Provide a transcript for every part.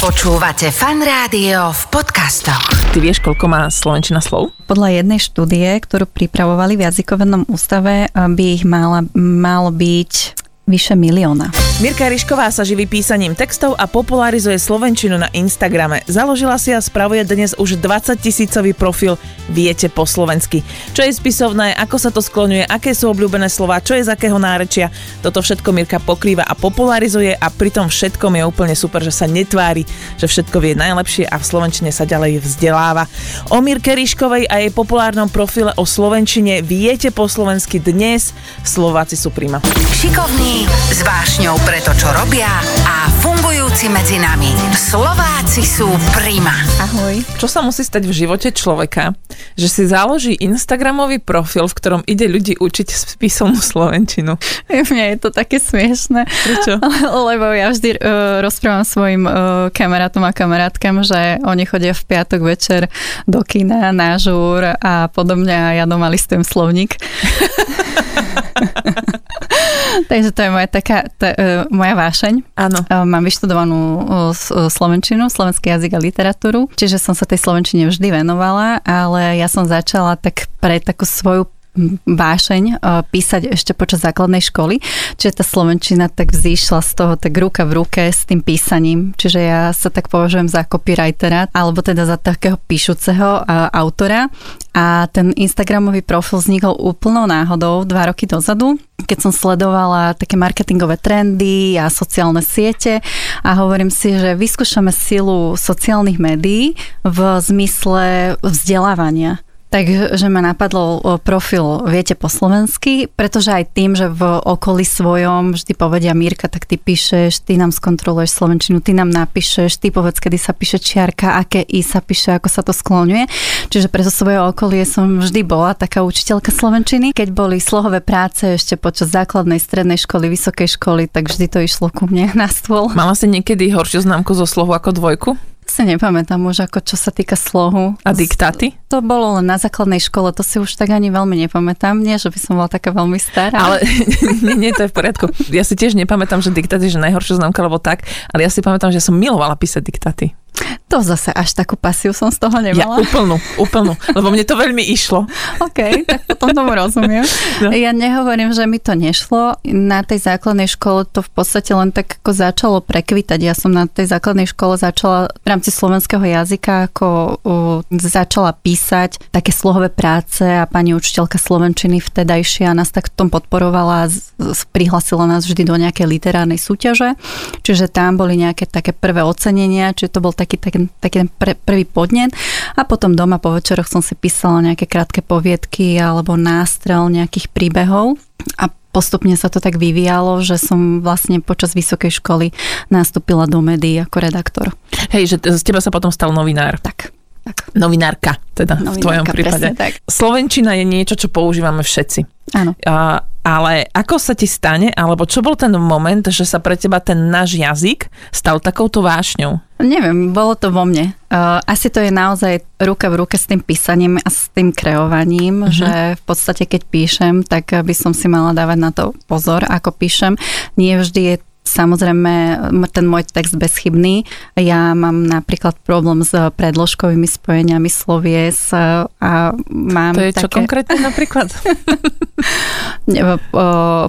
Počúvate fan rádio v podcastoch. Ty vieš, koľko má Slovenčina slov? Podľa jednej štúdie, ktorú pripravovali v jazykovednom ústave, by ich mala, malo byť vyše milióna. Mirka Ryšková sa živí písaním textov a popularizuje Slovenčinu na Instagrame. Založila si a spravuje dnes už 20 tisícový profil Viete po slovensky. Čo je spisovné, ako sa to skloňuje, aké sú obľúbené slova, čo je z akého nárečia. Toto všetko Mirka pokrýva a popularizuje a pri tom všetkom je úplne super, že sa netvári, že všetko vie najlepšie a v Slovenčine sa ďalej vzdeláva. O Mirke Ryškovej a jej populárnom profile o Slovenčine Viete po slovensky dnes. Slováci sú prima. S vášňou pre to, čo robia a fungujúci medzi nami. Slováci sú prima. Ahoj. Čo sa musí stať v živote človeka, že si založí Instagramový profil, v ktorom ide ľudí učiť spisovnú slovenčinu? Mne je to také smiešne. Prečo? Lebo ja vždy uh, rozprávam svojim uh, kamarátom a kamarátkam, že oni chodia v piatok večer do kina na žúr a podobne a ja doma listujem slovník. Takže to je moja taká, to, uh, moja vášeň. Áno. Uh, mám vyštudovanú uh, slovenčinu, slovenský jazyk a literatúru, čiže som sa tej slovenčine vždy venovala, ale ja som začala tak pre takú svoju vášeň písať ešte počas základnej školy, čiže tá slovenčina tak vzýšla z toho tak ruka v ruke s tým písaním, čiže ja sa tak považujem za copywritera, alebo teda za takého píšuceho autora. A ten Instagramový profil vznikol úplnou náhodou dva roky dozadu, keď som sledovala také marketingové trendy a sociálne siete. A hovorím si, že vyskúšame silu sociálnych médií v zmysle vzdelávania. Takže ma napadlo profil Viete po slovensky, pretože aj tým, že v okolí svojom vždy povedia Mírka, tak ty píšeš, ty nám skontroluješ slovenčinu, ty nám napíšeš, ty povedz, kedy sa píše čiarka, aké i sa píše, ako sa to skloňuje. Čiže pre to svoje okolie som vždy bola taká učiteľka slovenčiny. Keď boli slohové práce ešte počas základnej, strednej školy, vysokej školy, tak vždy to išlo ku mne na stôl. Mala si niekedy horšiu známku zo slohu ako dvojku? Si nepamätám už ako čo sa týka slohu. A diktáty? To bolo len na základnej škole, to si už tak ani veľmi nepamätám. Nie, že by som bola taká veľmi stará. Ale nie, nie, to je v poriadku. Ja si tiež nepamätám, že diktáty, že najhoršia známka, alebo tak, ale ja si pamätám, že som milovala písať diktáty. To zase až takú pasiu som z toho nemala. Ja úplnú, úplnú, lebo mne to veľmi išlo. OK, tak potom tomu rozumiem. No. Ja nehovorím, že mi to nešlo. Na tej základnej škole to v podstate len tak ako začalo prekvitať. Ja som na tej základnej škole začala v rámci slovenského jazyka ako uh, začala písať také slohové práce a pani učiteľka slovenčiny vtedajšia nás tak v tom podporovala a prihlasila nás vždy do nejakej literárnej súťaže. Čiže tam boli nejaké také prvé ocenenia, čiže to bol taký, taký, taký ten pre, prvý podnet a potom doma po večeroch som si písala nejaké krátke poviedky alebo nástrel nejakých príbehov a postupne sa to tak vyvíjalo, že som vlastne počas vysokej školy nastúpila do médií ako redaktor. Hej, že z teba sa potom stal novinár. Tak. Tak. Novinárka, teda Novinárka, v tvojom prípade. Tak. Slovenčina je niečo, čo používame všetci. Áno. A, ale ako sa ti stane, alebo čo bol ten moment, že sa pre teba ten náš jazyk stal takouto vášňou? Neviem, bolo to vo mne. Uh, asi to je naozaj ruka v ruke s tým písaním a s tým kreovaním, uh-huh. že v podstate keď píšem, tak by som si mala dávať na to pozor, ako píšem. Nie vždy je Samozrejme, ten môj text bezchybný. Ja mám napríklad problém s predložkovými spojeniami slovies a mám To je také... čo konkrétne napríklad?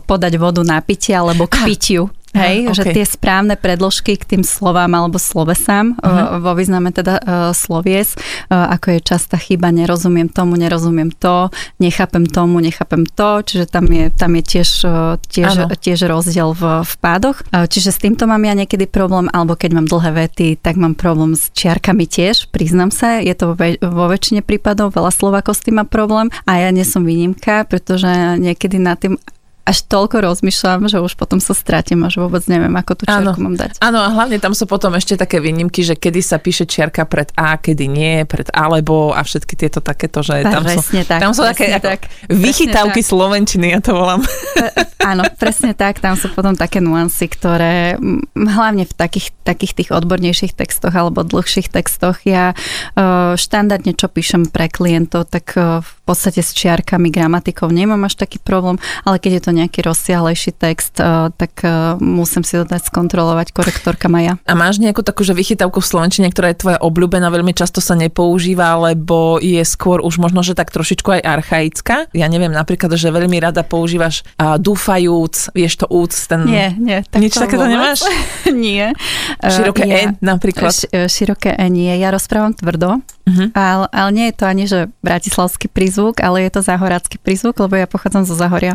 podať vodu na pitie alebo k pitiu. Hej, okay. že tie správne predložky k tým slovám alebo slovesám uh-huh. vo význame teda uh, slovies, uh, ako je častá chyba, nerozumiem tomu, nerozumiem to, nechápem tomu, nechápem to, čiže tam je, tam je tiež, uh, tiež, tiež rozdiel v, v pádoch. Uh, čiže s týmto mám ja niekedy problém, alebo keď mám dlhé vety, tak mám problém s čiarkami tiež, priznam sa, je to vo, vo väčšine prípadov, veľa Slovákov s tým má problém a ja nie som výnimka, pretože niekedy na tým až toľko rozmýšľam, že už potom sa stratím a že vôbec neviem, ako tú čiarku mám dať. Áno, a hlavne tam sú potom ešte také výnimky, že kedy sa píše čiarka pred A, kedy nie, pred alebo a všetky tieto takéto, že tam sú, tak, tam sú také tak, vychytávky tak. slovenčiny, ja to volám. E, áno, presne tak, tam sú potom také nuancy, ktoré hlavne v takých, takých tých odbornejších textoch alebo dlhších textoch ja e, štandardne, čo píšem pre klientov, tak e, v podstate s čiarkami, gramatikou nemám až taký problém, ale keď je to to nejaký rozsiahlejší text, uh, tak uh, musím si to dať skontrolovať, korektorka Maja. A máš nejakú takú, že vychytávku v slovenčine, ktorá je tvoja obľúbená, veľmi často sa nepoužíva, lebo je skôr už možno, že tak trošičku aj archaická? Ja neviem, napríklad, že veľmi rada používaš uh, dúfajúc, vieš to úc, ten... Nie, nie. Tak Nič takéto nemáš? nie. Široké Uh, E napríklad. Š- e, široké E nie. Ja rozprávam tvrdo, Mhm. ale, ale nie je to ani, že bratislavský prízvuk, ale je to zahorácky prízvuk, lebo ja pochádzam zo Zahoria.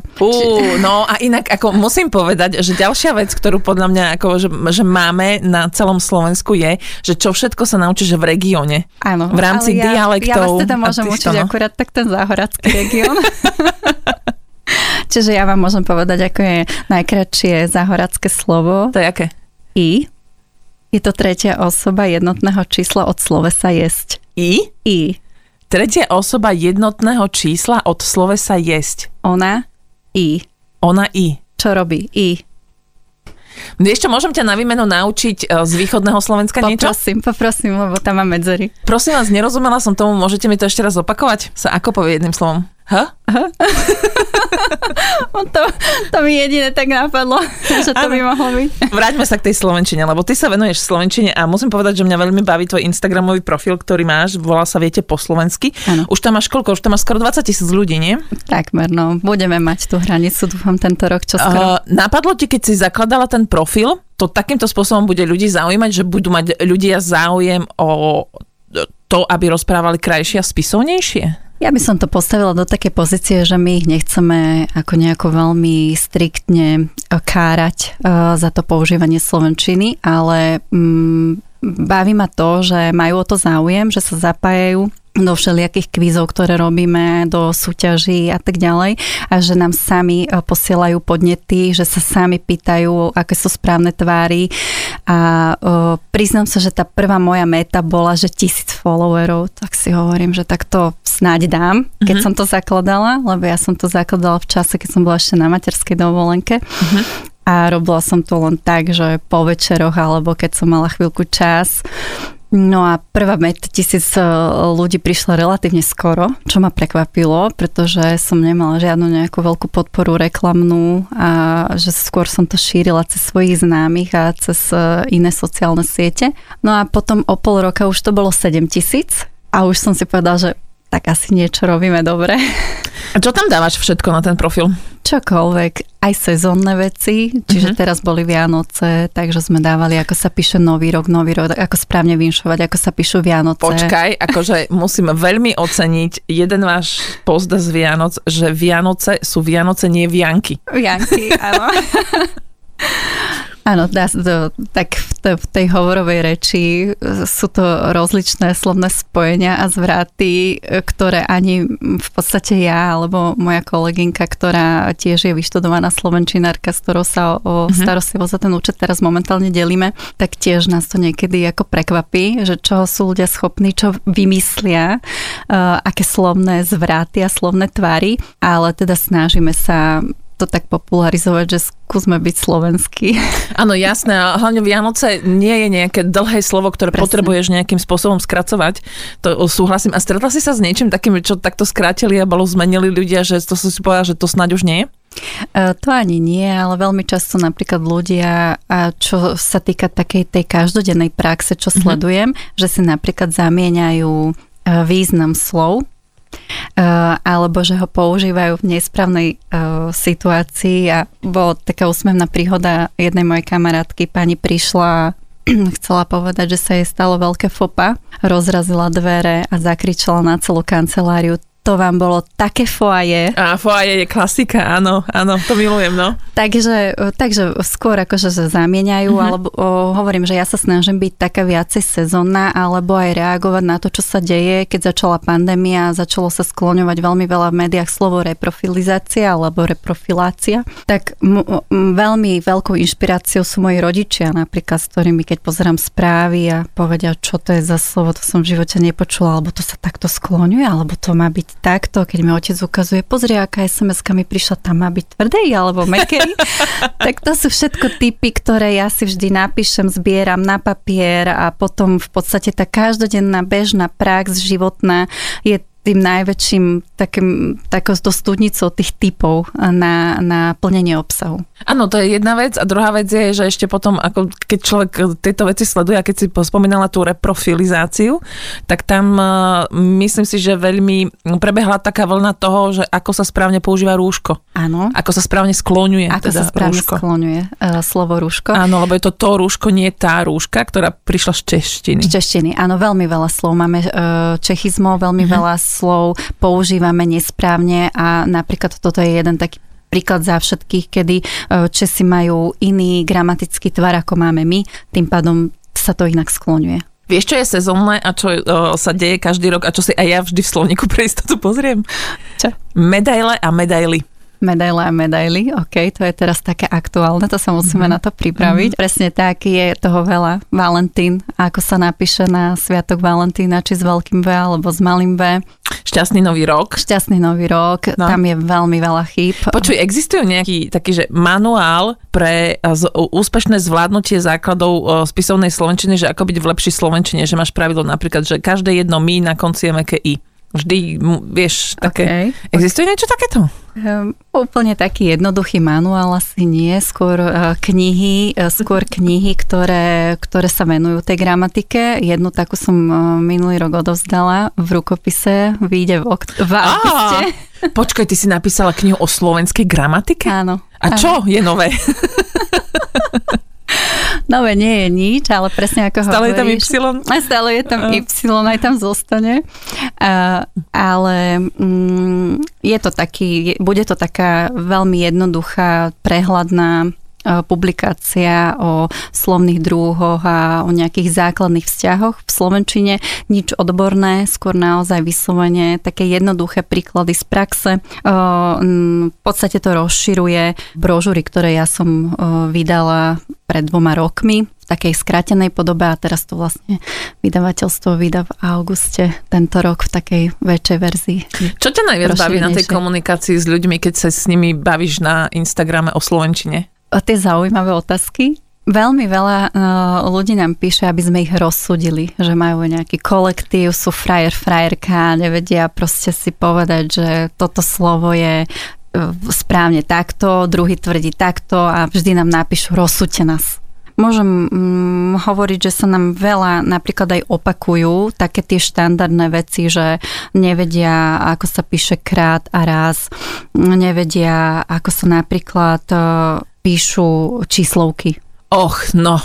No a inak ako musím povedať, že ďalšia vec, ktorú podľa mňa ako, že, že máme na celom Slovensku je, že čo všetko sa naučíš v regióne. Áno. V rámci ale ja, dialektov Ja vás teda môžem týchto, učiť no. akurát tak ten záhoracký región. Čiže ja vám môžem povedať, ako je najkračšie záhoracké slovo. To je aké? I. Je to tretia osoba jednotného čísla od slovesa jesť. I? I. Tretia osoba jednotného čísla od slovesa jesť. Ona. I. Ona I. Čo robí? I. Čo, môžem ťa na výmenu naučiť e, z východného Slovenska niečo? Poprosím, poprosím, lebo tam mám medzery. Prosím vás, nerozumela som tomu, môžete mi to ešte raz opakovať? Sa ako povie jedným slovom? H? To, to mi jedine tak napadlo, že to by mohlo byť. Vráťme sa k tej slovenčine, lebo ty sa venuješ slovenčine a musím povedať, že mňa veľmi baví tvoj Instagramový profil, ktorý máš, volá sa Viete po slovensky. Áno. Už tam máš koľko? Už tam máš skoro 20 tisíc ľudí, nie? Takmer, no. Budeme mať tú hranicu, dúfam, tento rok, čo skoro. Uh, napadlo ti, keď si zakladala ten profil, to takýmto spôsobom bude ľudí zaujímať, že budú mať ľudia záujem o to, aby rozprávali krajšie a spisovnejšie? Ja by som to postavila do také pozície, že my ich nechceme ako nejako veľmi striktne eh, kárať uh, za to používanie slovenčiny, ale mm, baví ma to, že majú o to záujem, že sa zapájajú do všelijakých kvízov, ktoré robíme, do súťaží a tak ďalej a že nám sami eh, posielajú podnety, že sa sami pýtajú, aké sú správne tvári a uh, priznám sa, že tá prvá moja meta bola, že tisíc followerov, tak si hovorím, že tak to snáď dám, keď mm-hmm. som to zakladala, lebo ja som to zakladala v čase, keď som bola ešte na materskej dovolenke. Mm-hmm. A robila som to len tak, že po večeroch alebo keď som mala chvíľku čas. No a prvá meta tisíc e, ľudí prišla relatívne skoro, čo ma prekvapilo, pretože som nemala žiadnu nejakú veľkú podporu reklamnú a že skôr som to šírila cez svojich známych a cez e, iné sociálne siete. No a potom o pol roka už to bolo 7 tisíc a už som si povedala, že tak asi niečo robíme dobre. A čo tam dávaš všetko na ten profil? Čokoľvek, aj sezónne veci, čiže Mhm. teraz boli Vianoce, takže sme dávali, ako sa píše Nový rok, Nový rok, ako správne vinšovať, ako sa píšu Vianoce. Počkaj, akože musím veľmi oceniť jeden váš post z Vianoc, že Vianoce sú Vianoce, nie Vianky. Janky, áno. Áno, dá, to, tak v, te, v tej hovorovej reči sú to rozličné slovné spojenia a zvraty, ktoré ani v podstate ja alebo moja kolegynka, ktorá tiež je vyštudovaná slovenčinárka, s ktorou sa o, o starostlivosť za ten účet teraz momentálne delíme, tak tiež nás to niekedy ako prekvapí, že čo sú ľudia schopní, čo vymyslia, uh, aké slovné zvraty a slovné tvary, ale teda snažíme sa to tak popularizovať, že skúsme byť slovenský. Áno, jasné. A hlavne Vianoce nie je nejaké dlhé slovo, ktoré Presne. potrebuješ nejakým spôsobom skracovať. To súhlasím. A stretla si sa s niečím takým, čo takto skrátili a bolo zmenili ľudia, že to si povedala, že to snáď už nie je? E, To ani nie, ale veľmi často napríklad ľudia, čo sa týka takej tej každodennej praxe, čo sledujem, že si napríklad zamieňajú e, význam slov, alebo že ho používajú v nesprávnej e, situácii. A bola taká úsmevná príhoda jednej mojej kamarátky, pani prišla chcela povedať, že sa jej stalo veľké fopa, rozrazila dvere a zakričala na celú kanceláriu to vám bolo také foaje. A foaje je klasika, áno, áno, to milujem, no. Takže, takže skôr akože sa zamieňajú, uh-huh. alebo o, hovorím, že ja sa snažím byť taká viacej sezónna, alebo aj reagovať na to, čo sa deje, keď začala pandémia a začalo sa skloňovať veľmi veľa v médiách slovo reprofilizácia alebo reprofilácia. Tak m- m- veľmi veľkou inšpiráciou sú moji rodičia, napríklad s ktorými, keď pozerám správy a povedia, čo to je za slovo, to som v živote nepočula, alebo to sa takto skloňuje, alebo to má byť takto, keď mi otec ukazuje, pozri, aká SMS-ka mi prišla, tam má byť tvrdej alebo mekej. tak to sú všetko typy, ktoré ja si vždy napíšem, zbieram na papier a potom v podstate tá každodenná bežná prax životná je tým najväčším takým, takou studnicou tých typov na, na plnenie obsahu. Áno, to je jedna vec a druhá vec je, že ešte potom, ako keď človek tieto veci sleduje a keď si spomínala tú reprofilizáciu, tak tam uh, myslím si, že veľmi prebehla taká vlna toho, že ako sa správne používa rúško. Áno. Ako sa správne skloňuje. Ako teda sa správne rúško. skloňuje uh, slovo rúško. Áno, lebo je to to rúško, nie tá rúška, ktorá prišla z češtiny. Z češtiny, áno, veľmi veľa slov. Máme uh, čechizmov, veľmi uh-huh. veľa slov používame nesprávne a napríklad toto je jeden taký príklad za všetkých, kedy e, Česi majú iný gramatický tvar, ako máme my, tým pádom sa to inak skloňuje. Vieš, čo je sezónne a čo o, sa deje každý rok a čo si aj ja vždy v slovníku pre istotu pozriem? Čo? Medaile a medaily. Medaily a medaily, ok, to je teraz také aktuálne, to sa musíme mm-hmm. na to pripraviť. Mm-hmm. Presne tak, je toho veľa. Valentín, ako sa napíše na Sviatok Valentína, či s veľkým V alebo s malým V. Šťastný nový rok. Šťastný nový rok, no. tam je veľmi veľa chýb. Počuj, existuje nejaký taký, že manuál pre z, úspešné zvládnutie základov spisovnej slovenčiny, že ako byť v lepšej slovenčine, že máš pravidlo napríklad, že každé jedno my na konci je meké i. Vždy, vieš, také... Okay. Existuje niečo takéto? Um, úplne taký jednoduchý manuál asi nie, skôr uh, knihy, uh, skôr knihy, ktoré, ktoré sa venujú tej gramatike. Jednu takú som uh, minulý rok odovzdala v rukopise, vyjde v, okt- v auguste. Počkaj, ty si napísala knihu o slovenskej gramatike? Áno. A čo je nové? Nové nie je nič, ale presne ako stále hovoríš. Stále je tam Y? Stále je tam Y, aj tam zostane. Uh, ale um, je to taký, bude to taká veľmi jednoduchá, prehľadná publikácia o slovných druhoch a o nejakých základných vzťahoch v Slovenčine. Nič odborné, skôr naozaj vyslovene také jednoduché príklady z praxe. V podstate to rozširuje brožúry, ktoré ja som vydala pred dvoma rokmi v takej skratenej podobe a teraz to vlastne vydavateľstvo vydá v auguste tento rok v takej väčšej verzii. Čo ťa najviac baví na tej komunikácii s ľuďmi, keď sa s nimi bavíš na Instagrame o Slovenčine? Tie zaujímavé otázky. Veľmi veľa uh, ľudí nám píše, aby sme ich rozsudili, že majú nejaký kolektív, sú frajer, frajerka, nevedia proste si povedať, že toto slovo je uh, správne takto, druhý tvrdí takto a vždy nám napíšu, rozsudte nás. Môžem mm, hovoriť, že sa nám veľa napríklad aj opakujú také tie štandardné veci, že nevedia, ako sa píše krát a raz, nevedia, ako sa napríklad uh, píšu číslovky. Och, no.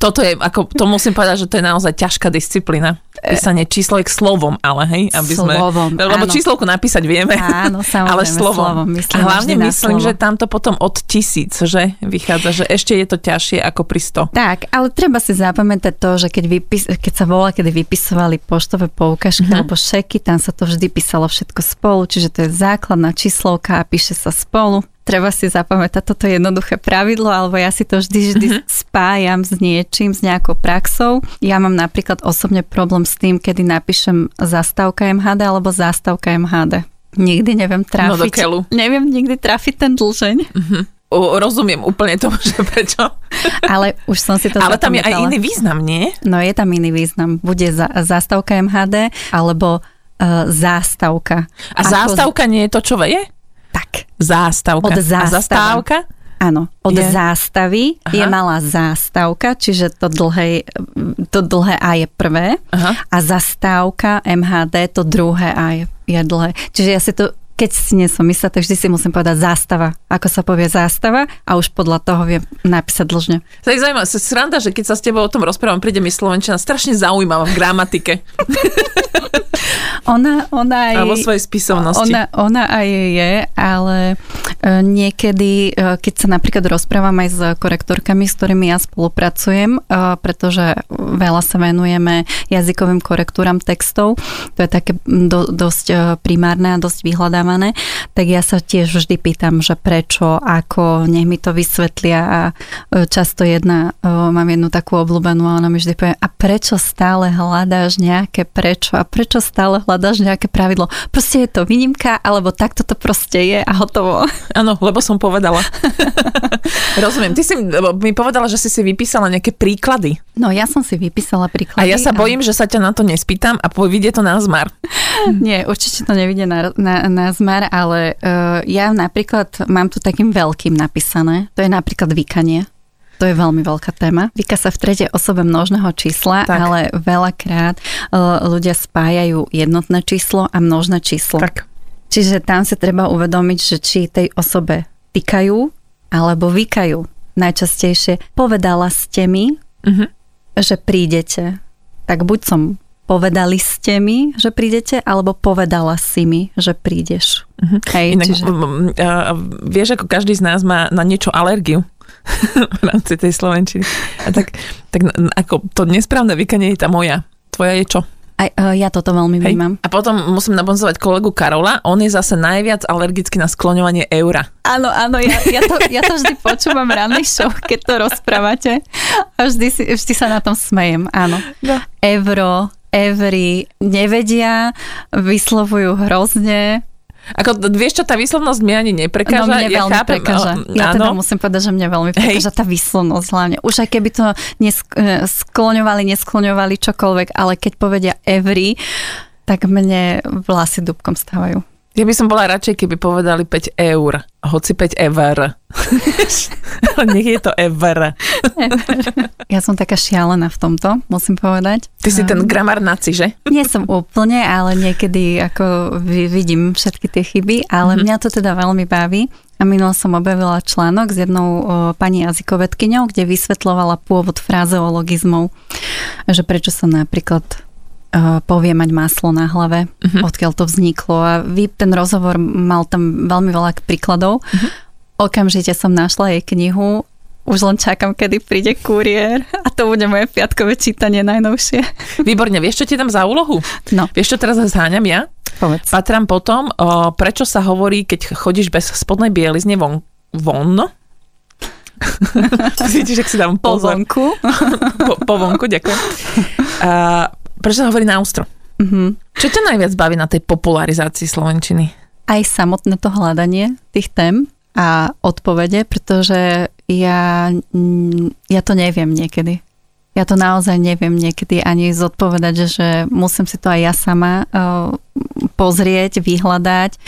Toto je, ako, to musím povedať, že to je naozaj ťažká disciplína. Písanie číslo je k slovom, ale hej, aby sme... Slovom, Lebo áno. číslovku napísať vieme, áno, ale slovom. slovom myslím, a hlavne myslím, slovo. že tam to potom od tisíc, že vychádza, že ešte je to ťažšie ako pri sto. Tak, ale treba si zapamätať to, že keď, vypis, keď sa volá, kedy vypisovali poštové poukažky uh-huh. alebo šeky, tam sa to vždy písalo všetko spolu, čiže to je základná číslovka a píše sa spolu treba si zapamätať toto jednoduché pravidlo, alebo ja si to vždy, vždy mm-hmm. spájam s niečím, s nejakou praxou. Ja mám napríklad osobne problém s tým, kedy napíšem zastávka MHD alebo zástavka MHD. Nikdy neviem trafiť. No do Neviem nikdy trafiť ten dlžeň. Mm-hmm. O, rozumiem úplne tomu, že prečo. Ale už som si to Ale tam je aj iný význam, nie? No je tam iný význam. Bude za, zástavka MHD alebo uh, zástavka. A Ako... zástavka nie je to, čo je? Tak. Zástavka. Od zástava. A zastávka? Áno, od je. zástavy Aha. je malá zástavka, čiže to dlhé, to dlhé A je prvé Aha. a zastávka MHD, to druhé A je, je dlhé. Čiže ja si to keď si nie som myslela, tak vždy si musím povedať zástava. Ako sa povie zástava a už podľa toho viem napísať. To je zaujímavé, sranda, že keď sa s tebou o tom rozprávam, príde mi Slovenčina strašne zaujímavá v gramatike. ona, ona aj... Alebo svojej spisovnosti. Ona, ona aj je, ale e, niekedy, e, keď sa napríklad rozprávam aj s korektorkami, s ktorými ja spolupracujem, e, pretože veľa sa venujeme jazykovým korektúram textov, to je také do, dosť primárne a dosť vyhľadávané, tak ja sa tiež vždy pýtam, že prečo, ako, nech mi to vysvetlia a často jedna, mám jednu takú obľúbenú a ona mi vždy povie, a prečo stále hľadáš nejaké prečo a prečo stále hľadáš nejaké pravidlo. Proste je to výnimka, alebo takto to proste je a hotovo. Áno, lebo som povedala. Rozumiem. Ty si mi povedala, že si si vypísala nejaké príklady. No ja som si vypísala príklady. A ja sa bojím, a... že sa ťa na to nespýtam a vyjde to na zmar. Nie, určite to nevidie na, na, na zmar, ale uh, ja napríklad mám tu takým veľkým napísané. To je napríklad vykanie. To je veľmi veľká téma. Vyka sa v tretej osobe množného čísla, tak. ale veľakrát uh, ľudia spájajú jednotné číslo a množné číslo. Tak. Čiže tam sa treba uvedomiť, že či tej osobe týkajú alebo vykajú. Najčastejšie povedala ste mi, uh-huh. že prídete. Tak buď som povedali ste mi, že prídete, alebo povedala si mi, že prídeš. Uh-huh. Hej, Inak, čiže... uh, vieš, ako každý z nás má na niečo alergiu. v rámci tej Slovenčiny. A tak, tak ako to nesprávne vykanie je tá moja. Tvoja je čo? Aj, uh, ja toto veľmi Hej. vnímam. A potom musím nabonzovať kolegu Karola, on je zase najviac alergický na skloňovanie eura. Áno, áno, ja, ja, to, ja to vždy počúvam rannej show, keď to rozprávate a vždy, si, vždy sa na tom smejem, áno. No. Euro, evry nevedia, vyslovujú hrozne, ako, vieš čo, tá výslovnosť mi ani neprekáža. No, mne ja veľmi chápem, prekáža. Ja teda musím povedať, že mne veľmi prekáža tá výslovnosť hlavne. Už aj keby to nesk- e, skloňovali, neskloňovali čokoľvek, ale keď povedia every, tak mne vlasy dubkom stávajú. Ja by som bola radšej, keby povedali 5 eur, hoci 5 eur. Nech je to ever. ja som taká šialená v tomto, musím povedať. Ty si ten gramár naci, že? Nie som úplne, ale niekedy ako vidím všetky tie chyby, ale mm-hmm. mňa to teda veľmi baví. A minula som objavila článok s jednou o, pani jazykovedkyňou, kde vysvetlovala pôvod frazeologizmov, že prečo sa napríklad povie mať maslo na hlave, uh-huh. odkiaľ to vzniklo. A vy, ten rozhovor mal tam veľmi veľa príkladov. Uh-huh. Okamžite som našla jej knihu, už len čakám, kedy príde kuriér a to bude moje piatkové čítanie najnovšie. Výborne, vieš, čo ti dám za úlohu? No. Vieš, čo teraz zháňam ja? Povedz. Patrám potom, o, prečo sa hovorí, keď chodíš bez spodnej bielizne von, von Cítiš, ak si dám pozor. Po vonku. po, po vonku, ďakujem. Uh, Prečo hovorí na ústro? Uh-huh. Čo ťa najviac baví na tej popularizácii Slovenčiny? Aj samotné to hľadanie tých tém a odpovede, pretože ja, ja to neviem niekedy. Ja to naozaj neviem niekedy ani zodpovedať, že musím si to aj ja sama uh, pozrieť, vyhľadať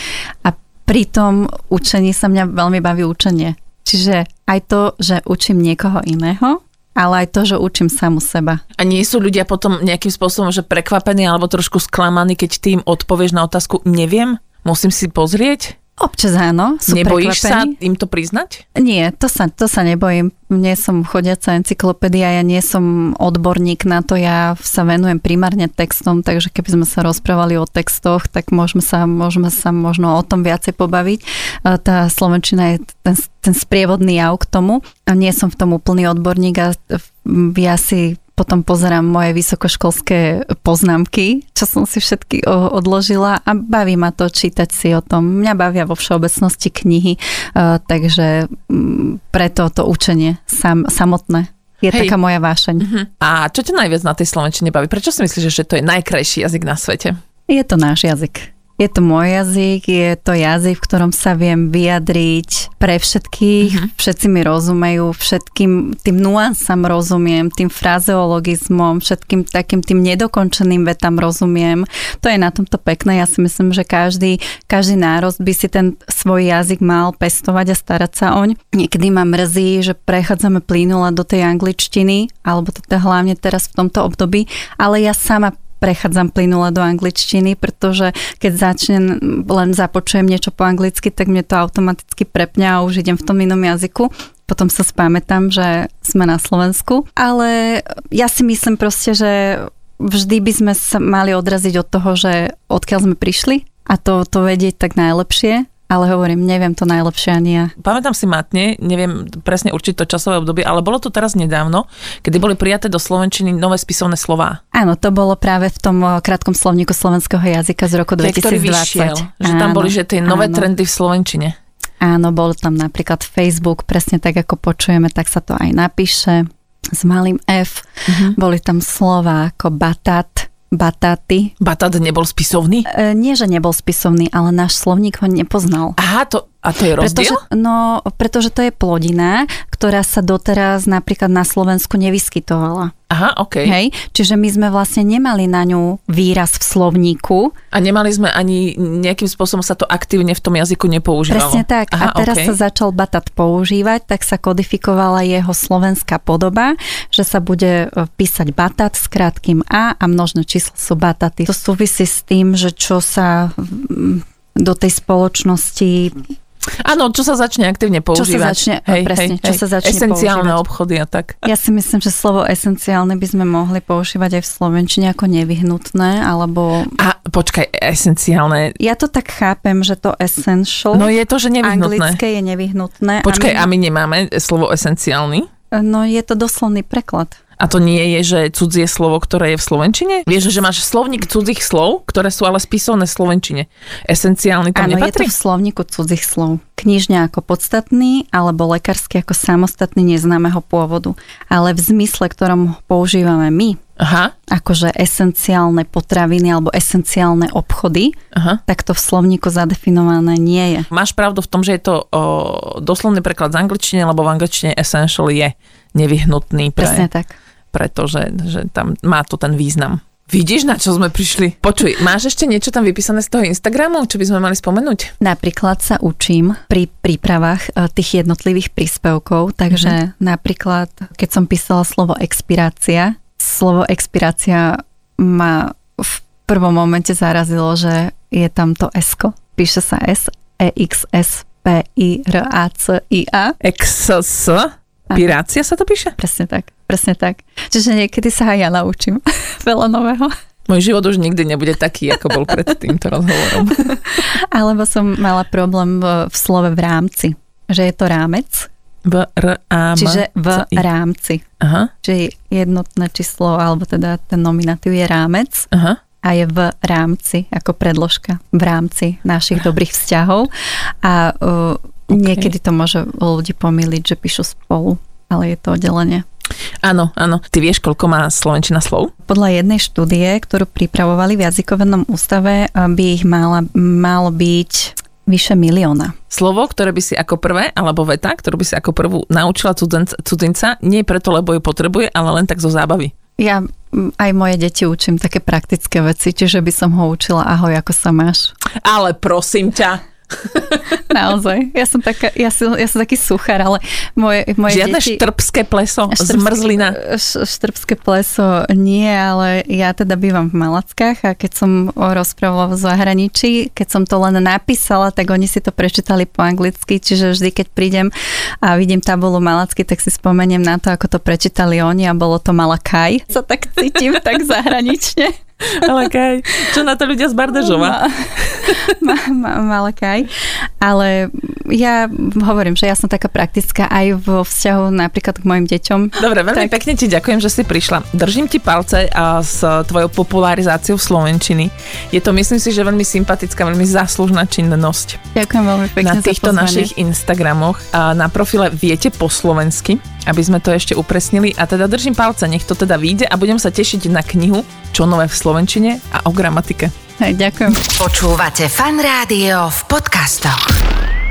a pri tom učení sa mňa veľmi baví učenie. Čiže aj to, že učím niekoho iného, ale aj to, že učím samu seba. A nie sú ľudia potom nejakým spôsobom, že prekvapení alebo trošku sklamaní, keď tým odpovieš na otázku neviem? Musím si pozrieť? Občas áno, sú Nebojíš prekvapení. sa im to priznať? Nie, to sa, to sa nebojím. Nie som chodiaca encyklopédia, ja nie som odborník na to, ja sa venujem primárne textom, takže keby sme sa rozprávali o textoch, tak môžeme sa, môžeme sa možno o tom viacej pobaviť. Tá Slovenčina je ten, ten sprievodný jav k tomu. Nie som v tom úplný odborník a ja si potom pozerám moje vysokoškolské poznámky, čo som si všetky odložila a baví ma to čítať si o tom. Mňa bavia vo všeobecnosti knihy, e, takže mm, preto to učenie sam, samotné je Hej. taká moja vášeň. Uh-huh. A čo ťa najviac na tej slovenčine baví? Prečo si myslíš, že to je najkrajší jazyk na svete? Je to náš jazyk. Je to môj jazyk, je to jazyk, v ktorom sa viem vyjadriť pre všetkých, uh-huh. všetci mi rozumejú, všetkým tým nuansám rozumiem, tým frazeologizmom, všetkým takým tým nedokončeným vetám rozumiem. To je na tomto pekné. Ja si myslím, že každý, každý národ by si ten svoj jazyk mal pestovať a starať sa oň. Niekedy ma mrzí, že prechádzame plynule do tej angličtiny, alebo teda hlavne teraz v tomto období, ale ja sama prechádzam plynule do angličtiny, pretože keď začnem, len započujem niečo po anglicky, tak mne to automaticky prepňa a už idem v tom inom jazyku potom sa spámätam, že sme na Slovensku. Ale ja si myslím proste, že vždy by sme sa mali odraziť od toho, že odkiaľ sme prišli a to, to vedieť tak najlepšie ale hovorím, neviem to najlepšie ani ja. Pamätám si matne, neviem presne určiť to časové obdobie, ale bolo to teraz nedávno, kedy boli prijaté do Slovenčiny nové spisovné slová. Áno, to bolo práve v tom eh, krátkom slovníku slovenského jazyka z roku 2020. Ktorý vyšiel, že tam boli, že tie nové áno. trendy v Slovenčine. Áno, bol tam napríklad Facebook, presne tak ako počujeme, tak sa to aj napíše s malým F. Uh-huh. Boli tam slova ako batat, batáty. Batát nebol spisovný? E, nie, že nebol spisovný, ale náš slovník ho nepoznal. Aha, to, A to je rozdiel? Pretože, no, pretože to je plodina, ktorá sa doteraz napríklad na Slovensku nevyskytovala. Aha, OK. Hej? Čiže my sme vlastne nemali na ňu výraz v slovníku. A nemali sme ani nejakým spôsobom sa to aktívne v tom jazyku nepoužívalo. Presne tak. Aha, a teraz okay. sa začal batat používať, tak sa kodifikovala jeho slovenská podoba, že sa bude e, písať batat s krátkým A a množné číslo sú bataty. To súvisí s tým, že čo sa do tej spoločnosti Áno, čo sa začne aktívne používať. Čo sa začne, hej, presne, hej, čo sa začne Esenciálne používať. obchody a tak. Ja si myslím, že slovo esenciálne by sme mohli používať aj v Slovenčine ako nevyhnutné, alebo... A počkaj, esenciálne. Ja to tak chápem, že to essential... No je to, že nevyhnutné. Anglické je nevyhnutné. Počkaj, a my, a my nemáme slovo esenciálny? No je to doslovný preklad. A to nie je, že cudzie slovo, ktoré je v Slovenčine? Vieš, že máš slovník cudzích slov, ktoré sú ale spisované v Slovenčine. Esenciálny tam Áno, je to nepatrí? v slovníku cudzích slov. Knižne ako podstatný, alebo lekársky ako samostatný neznámeho pôvodu. Ale v zmysle, ktorom používame my, Aha, akože esenciálne potraviny alebo esenciálne obchody, aha. tak to v slovníku zadefinované nie je. Máš pravdu v tom, že je to o, doslovný preklad z angličtiny, lebo v angličtine essential je nevyhnutný pre, Presne tak. Pretože že tam má to ten význam. Vidíš, na čo sme prišli? Počuj, máš ešte niečo tam vypísané z toho Instagramu, čo by sme mali spomenúť? Napríklad sa učím pri prípravách e, tých jednotlivých príspevkov, takže mm-hmm. napríklad, keď som písala slovo expirácia, slovo expirácia ma v prvom momente zarazilo, že je tam to s Píše sa S, E, X, S, P, I, R, A, C, I, A. XS? Pirácia sa to píše? Presne tak, presne tak. Čiže niekedy sa aj ja naučím veľa nového. Môj život už nikdy nebude taký, ako bol pred týmto rozhovorom. Alebo som mala problém v, v slove v rámci. Že je to rámec, V, R, A, M, čiže v C, rámci. Aha, Čiže jednotné číslo, alebo teda ten nominatív je rámec aha. a je v rámci, ako predložka, v rámci našich dobrých vzťahov. A uh, niekedy to môže ľudí pomýliť, že píšu spolu, ale je to oddelenie. Áno, áno. Ty vieš, koľko má Slovenčina slov? Podľa jednej štúdie, ktorú pripravovali v jazykovednom ústave, by ich mala, malo byť vyše milióna. Slovo, ktoré by si ako prvé, alebo veta, ktorú by si ako prvú naučila cudzinca, cudzinca nie preto, lebo ju potrebuje, ale len tak zo zábavy. Ja aj moje deti učím také praktické veci, čiže by som ho učila ahoj, ako sa máš. Ale prosím ťa, Naozaj. Ja som, taká, ja som, ja som taký suchár, ale moje, moje žiadne deti... štrbské pleso, Štrbské- zmrzlina. š- Štrbské pleso nie, ale ja teda bývam v Malackách a keď som rozprávala v zahraničí, keď som to len napísala, tak oni si to prečítali po anglicky, čiže vždy, keď prídem a vidím tabulu Malacky, tak si spomeniem na to, ako to prečítali oni a bolo to Malakaj. Sa tak cítim tak zahranične. Ale kaj, čo na to ľudia z Bardežova? ma, ma, Malakaj. Ale ja hovorím, že ja som taká praktická aj vo vzťahu napríklad k mojim deťom. Dobre, veľmi Tak. pekne ti ďakujem, že si prišla. Držím ti palce a s tvojou popularizáciou Slovenčiny. Je to, myslím si, že veľmi sympatická, veľmi záslužná činnosť. Ďakujem veľmi pekne na za týchto pozvanie. našich Instagramoch a na profile Viete po slovensky, aby sme to ešte upresnili. A teda držím palce, nech to teda vyjde a budem sa tešiť na knihu Čo nové v slovenčine a o gramatike. Hej, ďakujem. Počúvate fan rádio v podcastoch.